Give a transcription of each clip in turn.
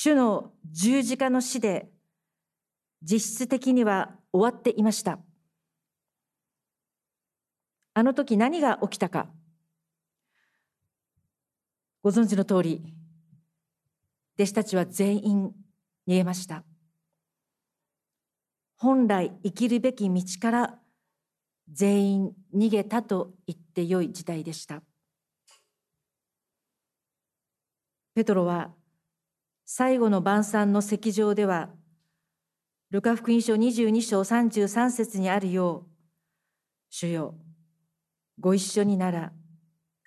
主の十字架の死で実質的には終わっていました。あの時何が起きたか。ご存知の通り、弟子たちは全員逃げました。本来生きるべき道から全員逃げたと言ってよい時代でした。ペトロは最後の晩餐の席上では、ルカ福音書22章33節にあるよう、主よ、ご一緒になら、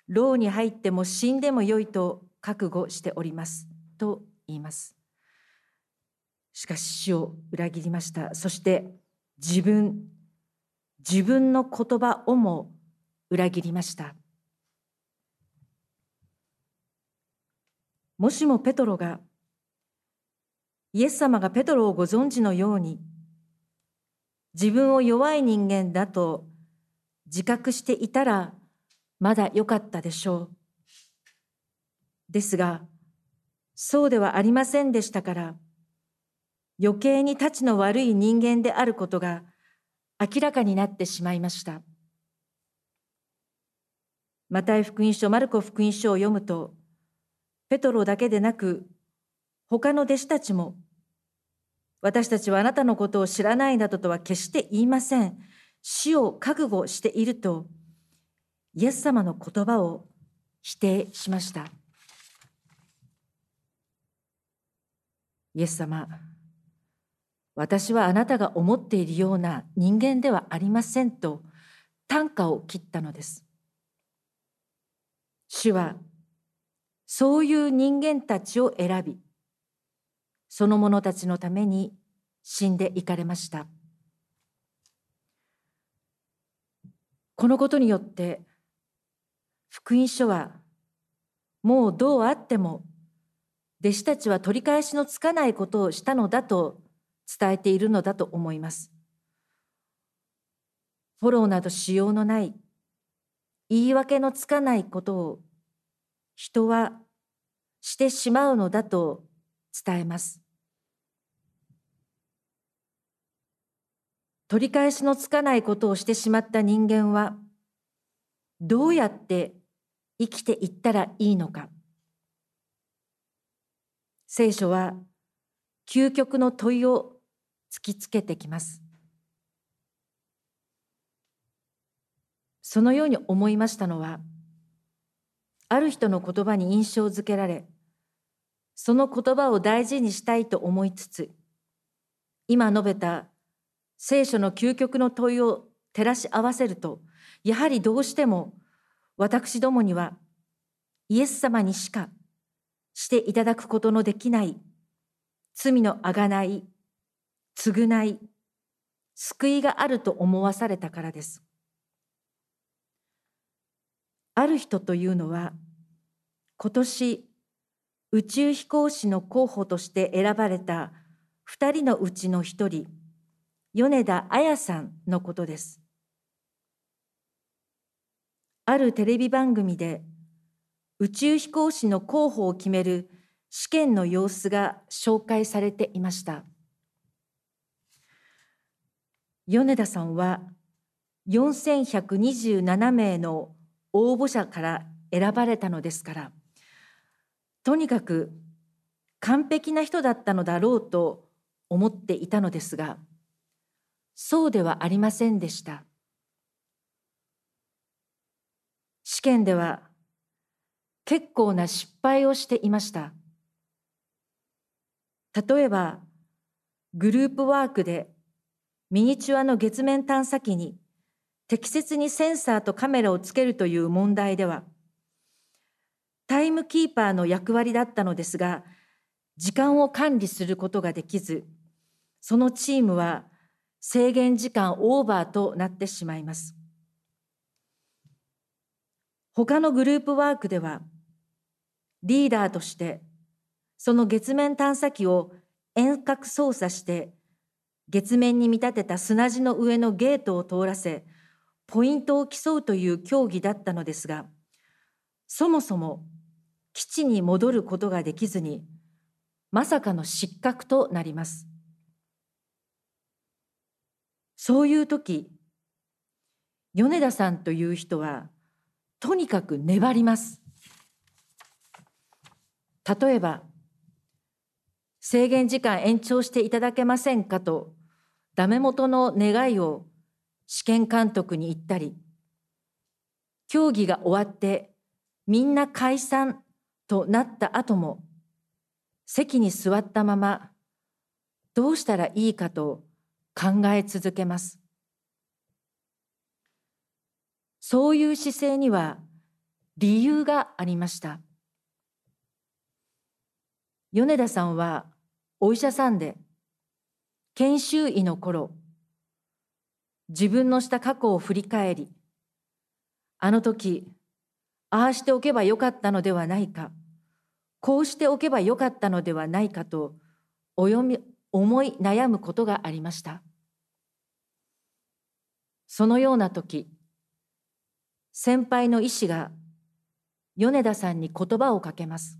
牢に入っても死んでもよいと覚悟しております。と言います。しかし死を裏切りました。そして自分、自分の言葉をも裏切りました。もしもペトロが、イエス様がペトロをご存知のように、自分を弱い人間だと自覚していたら、まだ良かったでしょう。ですが、そうではありませんでしたから、余計に立ちの悪い人間であることが明らかになってしまいました。マタイ福音書、マルコ福音書を読むと、ペトロだけでなく、他の弟子たちも、私たちはあなたのことを知らないなどとは決して言いません。死を覚悟していると、イエス様の言葉を否定しました。イエス様、私はあなたが思っているような人間ではありませんと短歌を切ったのです。主はそういう人間たちを選び、その者たちのために死んでいかれました。このことによって福音書はもうどうあっても弟子たちは取り返しのつかないことをしたのだと伝えているのだと思います。フォローなどしようのない、言い訳のつかないことを人はしてしまうのだと伝えます。取り返しのつかないことをしてしまった人間は、どうやって生きていったらいいのか。聖書は究極の問いを突きつけてきます。そのように思いましたのは、ある人の言葉に印象づけられ、その言葉を大事にしたいと思いつつ、今述べた聖書の究極の問いを照らし合わせると、やはりどうしても私どもにはイエス様にしかしていただくことのできない罪のあがない、償い、救いがあると思わされたからです。ある人というのは、今年宇宙飛行士の候補として選ばれた2人のうちの1人、米田彩さんのことです。あるテレビ番組で宇宙飛行士の候補を決める試験の様子が紹介されていました。米田さんは4127名の応募者から選ばれたのですから、とにかく完璧な人だったのだろうと思っていたのですが、そうではありませんでした。試験では結構な失敗をしていました。例えば、グループワークでミニチュアの月面探査機に適切にセンサーとカメラをつけるという問題では、タイムキーパーの役割だったのですが、時間を管理することができず、そのチームは制限時間オーバーとなってしまいます。他のグループワークでは、リーダーとしてその月面探査機を遠隔操作して月面に見立てた砂地の上のゲートを通らせポイントを競うという競技だったのですがそもそも基地に戻ることができずにまさかの失格となります。そういう時、米田さんという人は、とにかく粘ります。例えば、制限時間延長していただけませんかと、ダメ元の願いを試験監督に言ったり、競技が終わってみんな解散となった後も、席に座ったまま、どうしたらいいかと考え続けます。そういう姿勢には理由がありました。米田さんはお医者さんで、研修医の頃、自分のした過去を振り返り、あの時、ああしておけばよかったのではないか、こうしておけばよかったのではないかとお,み思い悩むことがありました。そのような時、先輩の医師が米田さんに言葉をかけます。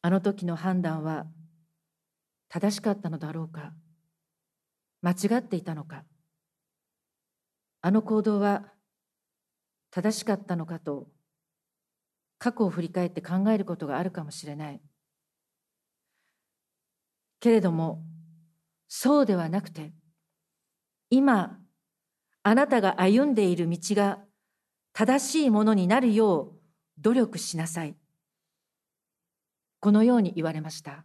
あの時の判断は正しかったのだろうか間違っていたのかあの行動は正しかったのかと過去を振り返って考えることがあるかもしれない。けれどもそうではなくて今あなたが歩んでいる道が正しいものになるよう努力しなさい。このように言われました。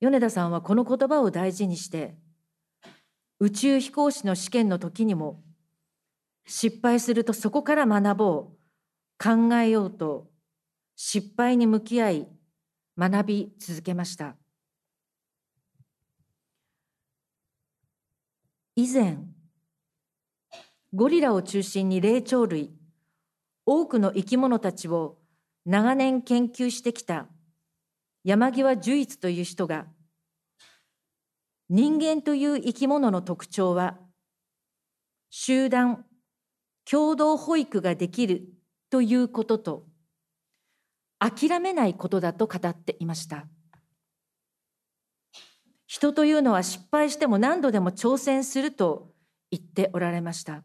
米田さんはこの言葉を大事にして宇宙飛行士の試験の時にも失敗するとそこから学ぼう考えようと失敗に向き合い学び続けました。以前ゴリラを中心に霊長類多くの生き物たちを長年研究してきた山際十一という人が人間という生き物の特徴は集団共同保育ができるということと諦めないことだと語っていました。人というのは失敗しても何度でも挑戦すると言っておられました。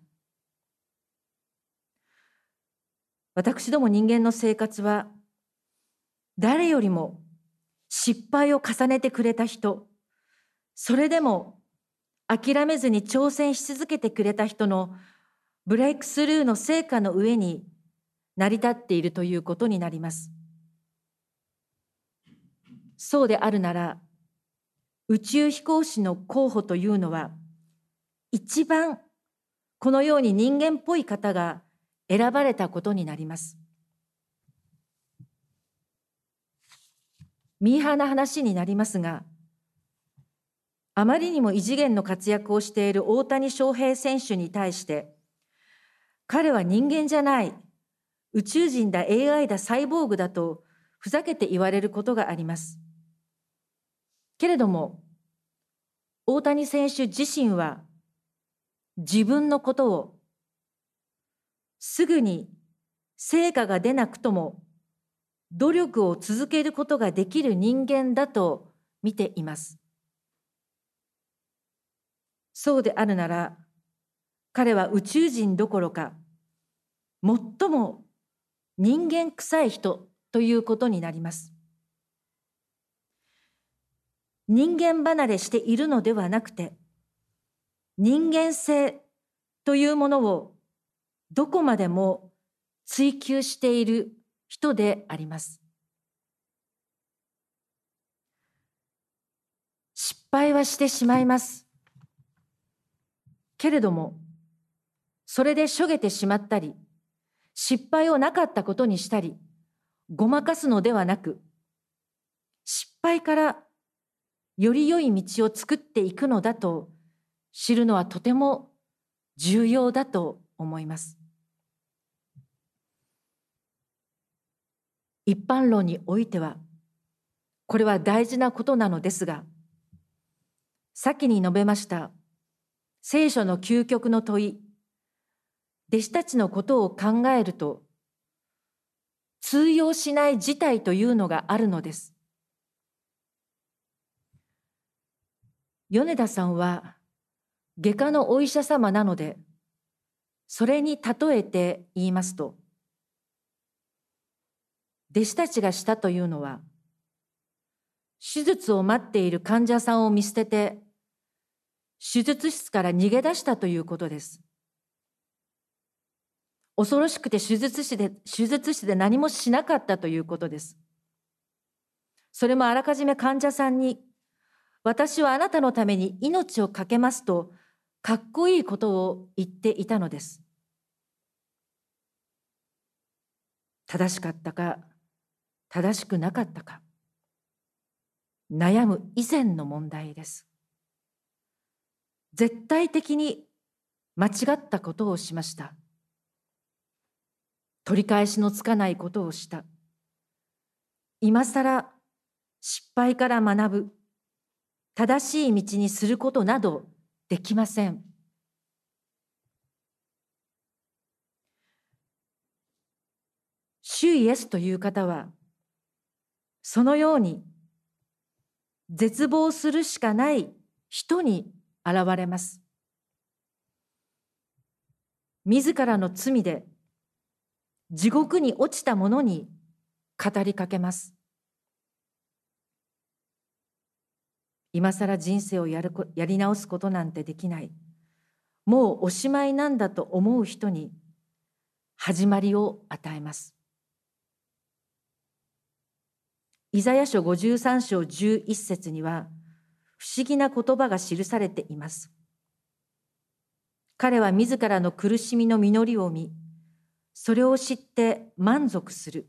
私ども人間の生活は誰よりも失敗を重ねてくれた人、それでも諦めずに挑戦し続けてくれた人のブレイクスルーの成果の上に成り立っているということになります。そうであるなら、宇宙飛行士の候補というのは、一番このように人間っぽい方が選ばれたことになります。ミーハーな話になりますが、あまりにも異次元の活躍をしている大谷翔平選手に対して、彼は人間じゃない、宇宙人だ、AI だ、サイボーグだとふざけて言われることがあります。けれども、大谷選手自身は自分のことをすぐに成果が出なくとも努力を続けることができる人間だと見ています。そうであるなら彼は宇宙人どころか最も人間臭い人ということになります。人間離れしているのではなくて人間性というものをどこまでも追求している人であります。失敗はしてしまいます。けれども、それでしょげてしまったり、失敗をなかったことにしたり、ごまかすのではなく、失敗からより良い道を作っていくのだと知るのはとても重要だと思います。一般論においては、これは大事なことなのですが、先に述べました聖書の究極の問い、弟子たちのことを考えると、通用しない事態というのがあるのです。米田さんは外科のお医者様なので、それに例えて言いますと、弟子たちがしたというのは、手術を待っている患者さんを見捨てて、手術室から逃げ出したということです。恐ろしくて手術室で、手術室で何もしなかったということです。それもあらかじめ患者さんに、私はあなたのために命を懸けますと、かっこいいことを言っていたのです。正しかったか、正しくなかったか、悩む以前の問題です。絶対的に間違ったことをしました。取り返しのつかないことをした。今更失敗から学ぶ、正しい道にすることなどできません。主イエスという方は、そのように絶望するしかない人に現れます。自らの罪で地獄に落ちた者に語りかけます。今更人生をやるやり直すことなんてできない。もうおしまいなんだと思う人に始まりを与えます。イザヤ書53章11節には不思議な言葉が記されています。彼は自らの苦しみの実りを見、それを知って満足する。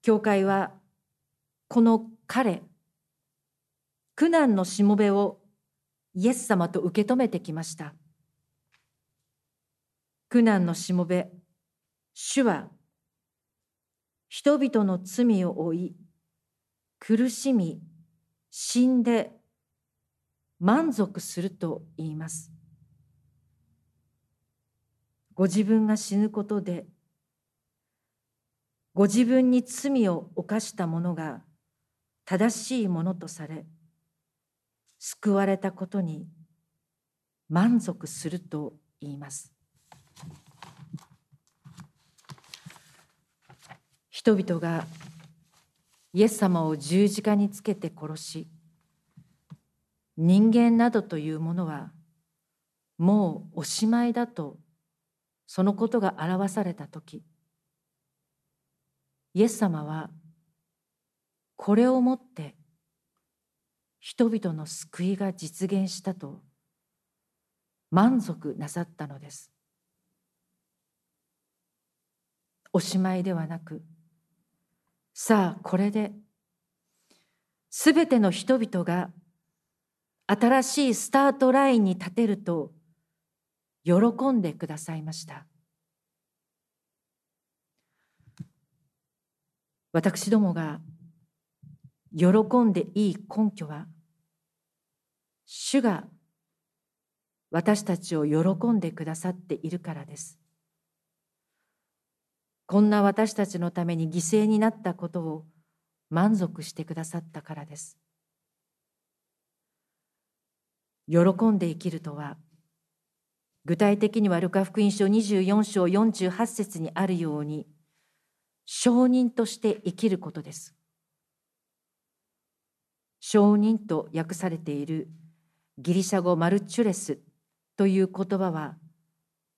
教会はこの彼、苦難のしもべをイエス様と受け止めてきました。苦難のしもべ、主は人々の罪を負い、苦しみ、死んで満足すると言います。ご自分が死ぬことでご自分に罪を犯した者が正しいものとされ救われたことに満足すると言います。人々がイエス様を十字架につけて殺し人間などというものはもうおしまいだとそのことが表された時イエス様はこれをもって人々の救いが実現したと満足なさったのです。おしまいではなくさあこれで全ての人々が新しいスタートラインに立てると喜んでくださいました。私どもが喜んでいい根拠は、主が私たちを喜んでくださっているからです。こんな私たちのために犠牲になったことを満足してくださったからです。喜んで生きるとは、具体的にはルカ福音書24章48節にあるように証人として生きることです証人と訳されているギリシャ語マルチュレスという言葉は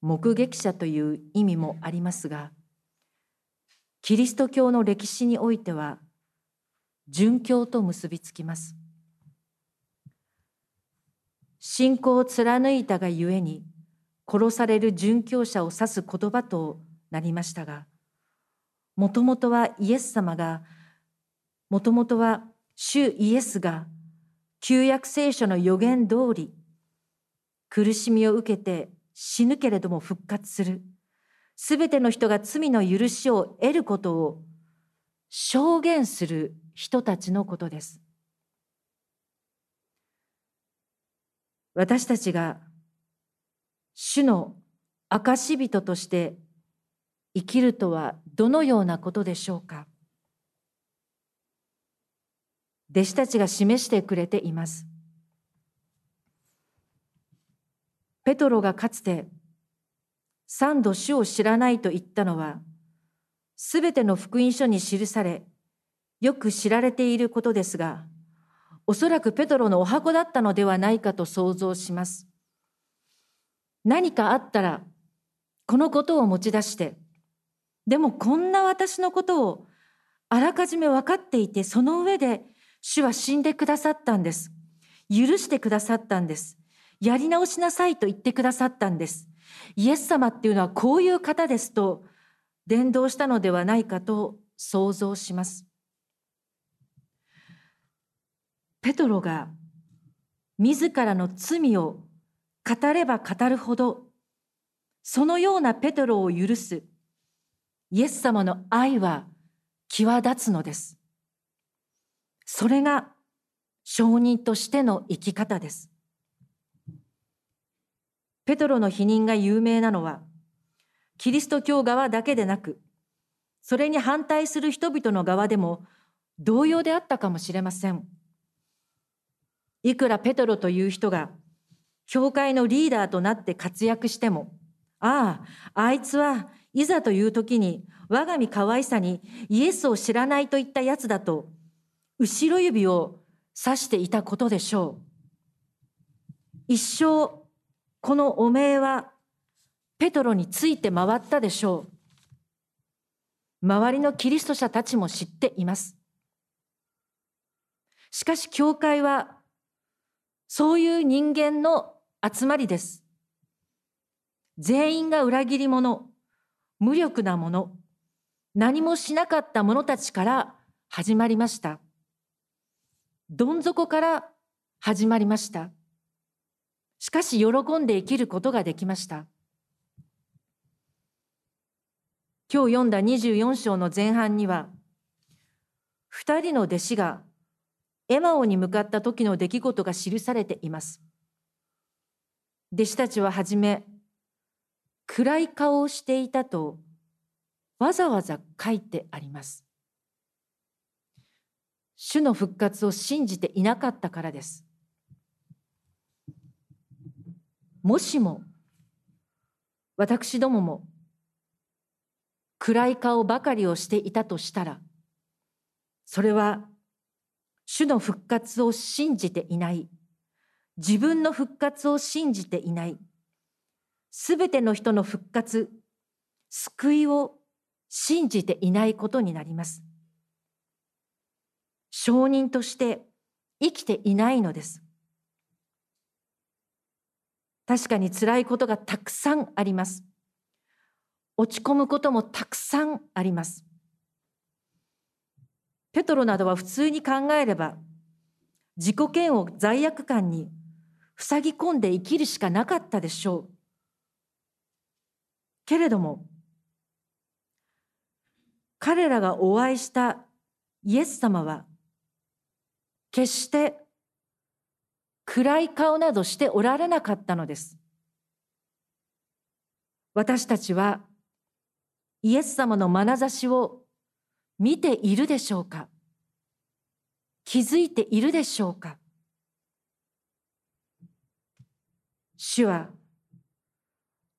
目撃者という意味もありますがキリスト教の歴史においては殉教と結びつきます。信仰を貫いたがゆえに殺される殉教者を指す言葉となりましたが、もともとはイエス様が、もともとは主イエスが旧約聖書の予言通り、苦しみを受けて死ぬけれども復活する。すべての人が罪の許しを得ることを証言する人たちのことです。私たちが主の証人として生きるとはどのようなことでしょうか？弟子たちが示してくれています。ペトロがかつて三度主を知らないと言ったのは、すべての福音書に記され、よく知られていることですが、おそらくペトロのお箱だったのではないかと想像します。何かあったら、このことを持ち出して、でもこんな私のことをあらかじめ分かっていて、その上で主は死んでくださったんです。許してくださったんです。やり直しなさいと言ってくださったんです。イエス様っていうのはこういう方ですと伝道したのではないかと想像します。ペトロが自らの罪を語れば語るほどそのようなペトロを許すイエス様の愛は際立つのです。それが証人としての生き方です。ペトロの否認が有名なのは、キリスト教側だけでなく、それに反対する人々の側でも同様であったかもしれません。いくらペトロという人が、教会のリーダーとなって活躍しても、ああ、あいつはいざという時に我が身可愛さにイエスを知らないといったやつだと、後ろ指を指していたことでしょう。一生この汚名はペトロについて回ったでしょう。周りのキリスト者たちも知っています。しかし教会はそういう人間の集まりです。全員が裏切り者、無力な者、何もしなかった者たちから始まりました。どん底から始まりました。しかし喜んで生きることができました。今日読んだ24章の前半には、二人の弟子がエマオに向かった時の出来事が記されています。弟子たちははじめ、暗い顔をしていたとわざわざ書いてあります。主の復活を信じていなかったからです。もしも私どもも暗い顔ばかりをしていたとしたらそれは主の復活を信じていない自分の復活を信じていないすべての人の復活救いを信じていないことになります証人として生きていないのです確かに辛いことがたくさんあります。落ち込むこともたくさんあります。ペトロなどは普通に考えれば、自己嫌悪、罪悪感に塞ぎ込んで生きるしかなかったでしょう。けれども、彼らがお会いしたイエス様は、決して暗い顔などしておられなかったのです。私たちはイエス様の眼差しを見ているでしょうか？気づいているでしょうか？主は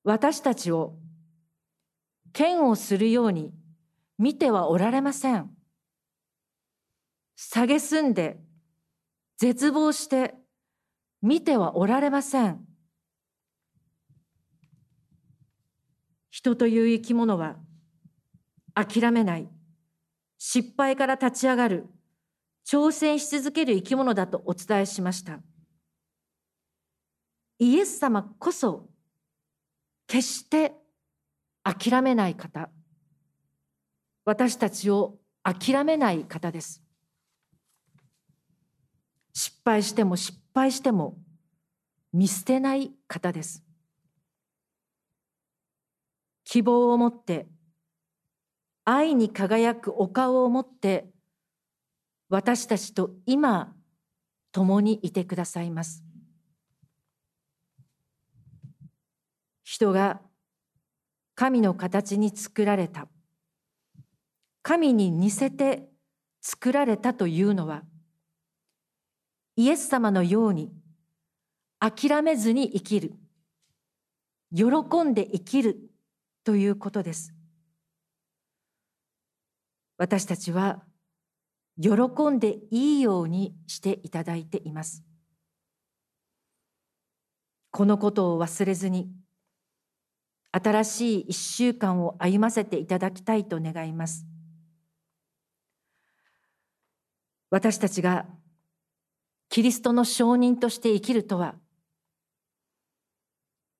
私たちを嫌悪するように見てはおられません。蔑んで絶望して見てはおられません。人という生き物は諦めない、失敗から立ち上がる、挑戦し続ける生き物だとお伝えしました。イエス様こそ決して諦めない方、私たちを諦めない方です。失敗しても失敗しても見捨てない方です。希望を持って愛に輝くお顔を持って私たちと今共にいてくださいます。人が神の形に作られた神に似せて作られたというのはイエス様のように諦めずに生きる。喜んで生きる。ということです。私たちは喜んでいいようにしていただいています。このことを忘れずに新しい一週間を歩ませていただきたいと願います。私たちがキリストの証人として生きるとは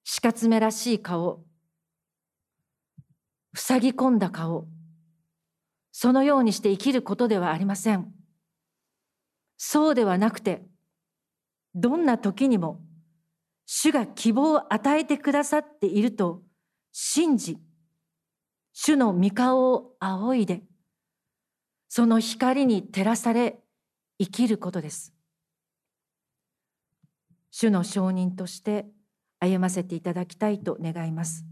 死活めらしい顔塞ぎ込んだ顔そのようにして生きることではありません。そうではなくてどんな時にも主が希望を与えてくださっていると信じ主の御顔を仰いでその光に照らされ生きることです。主の証人として歩ませていただきたいと願います。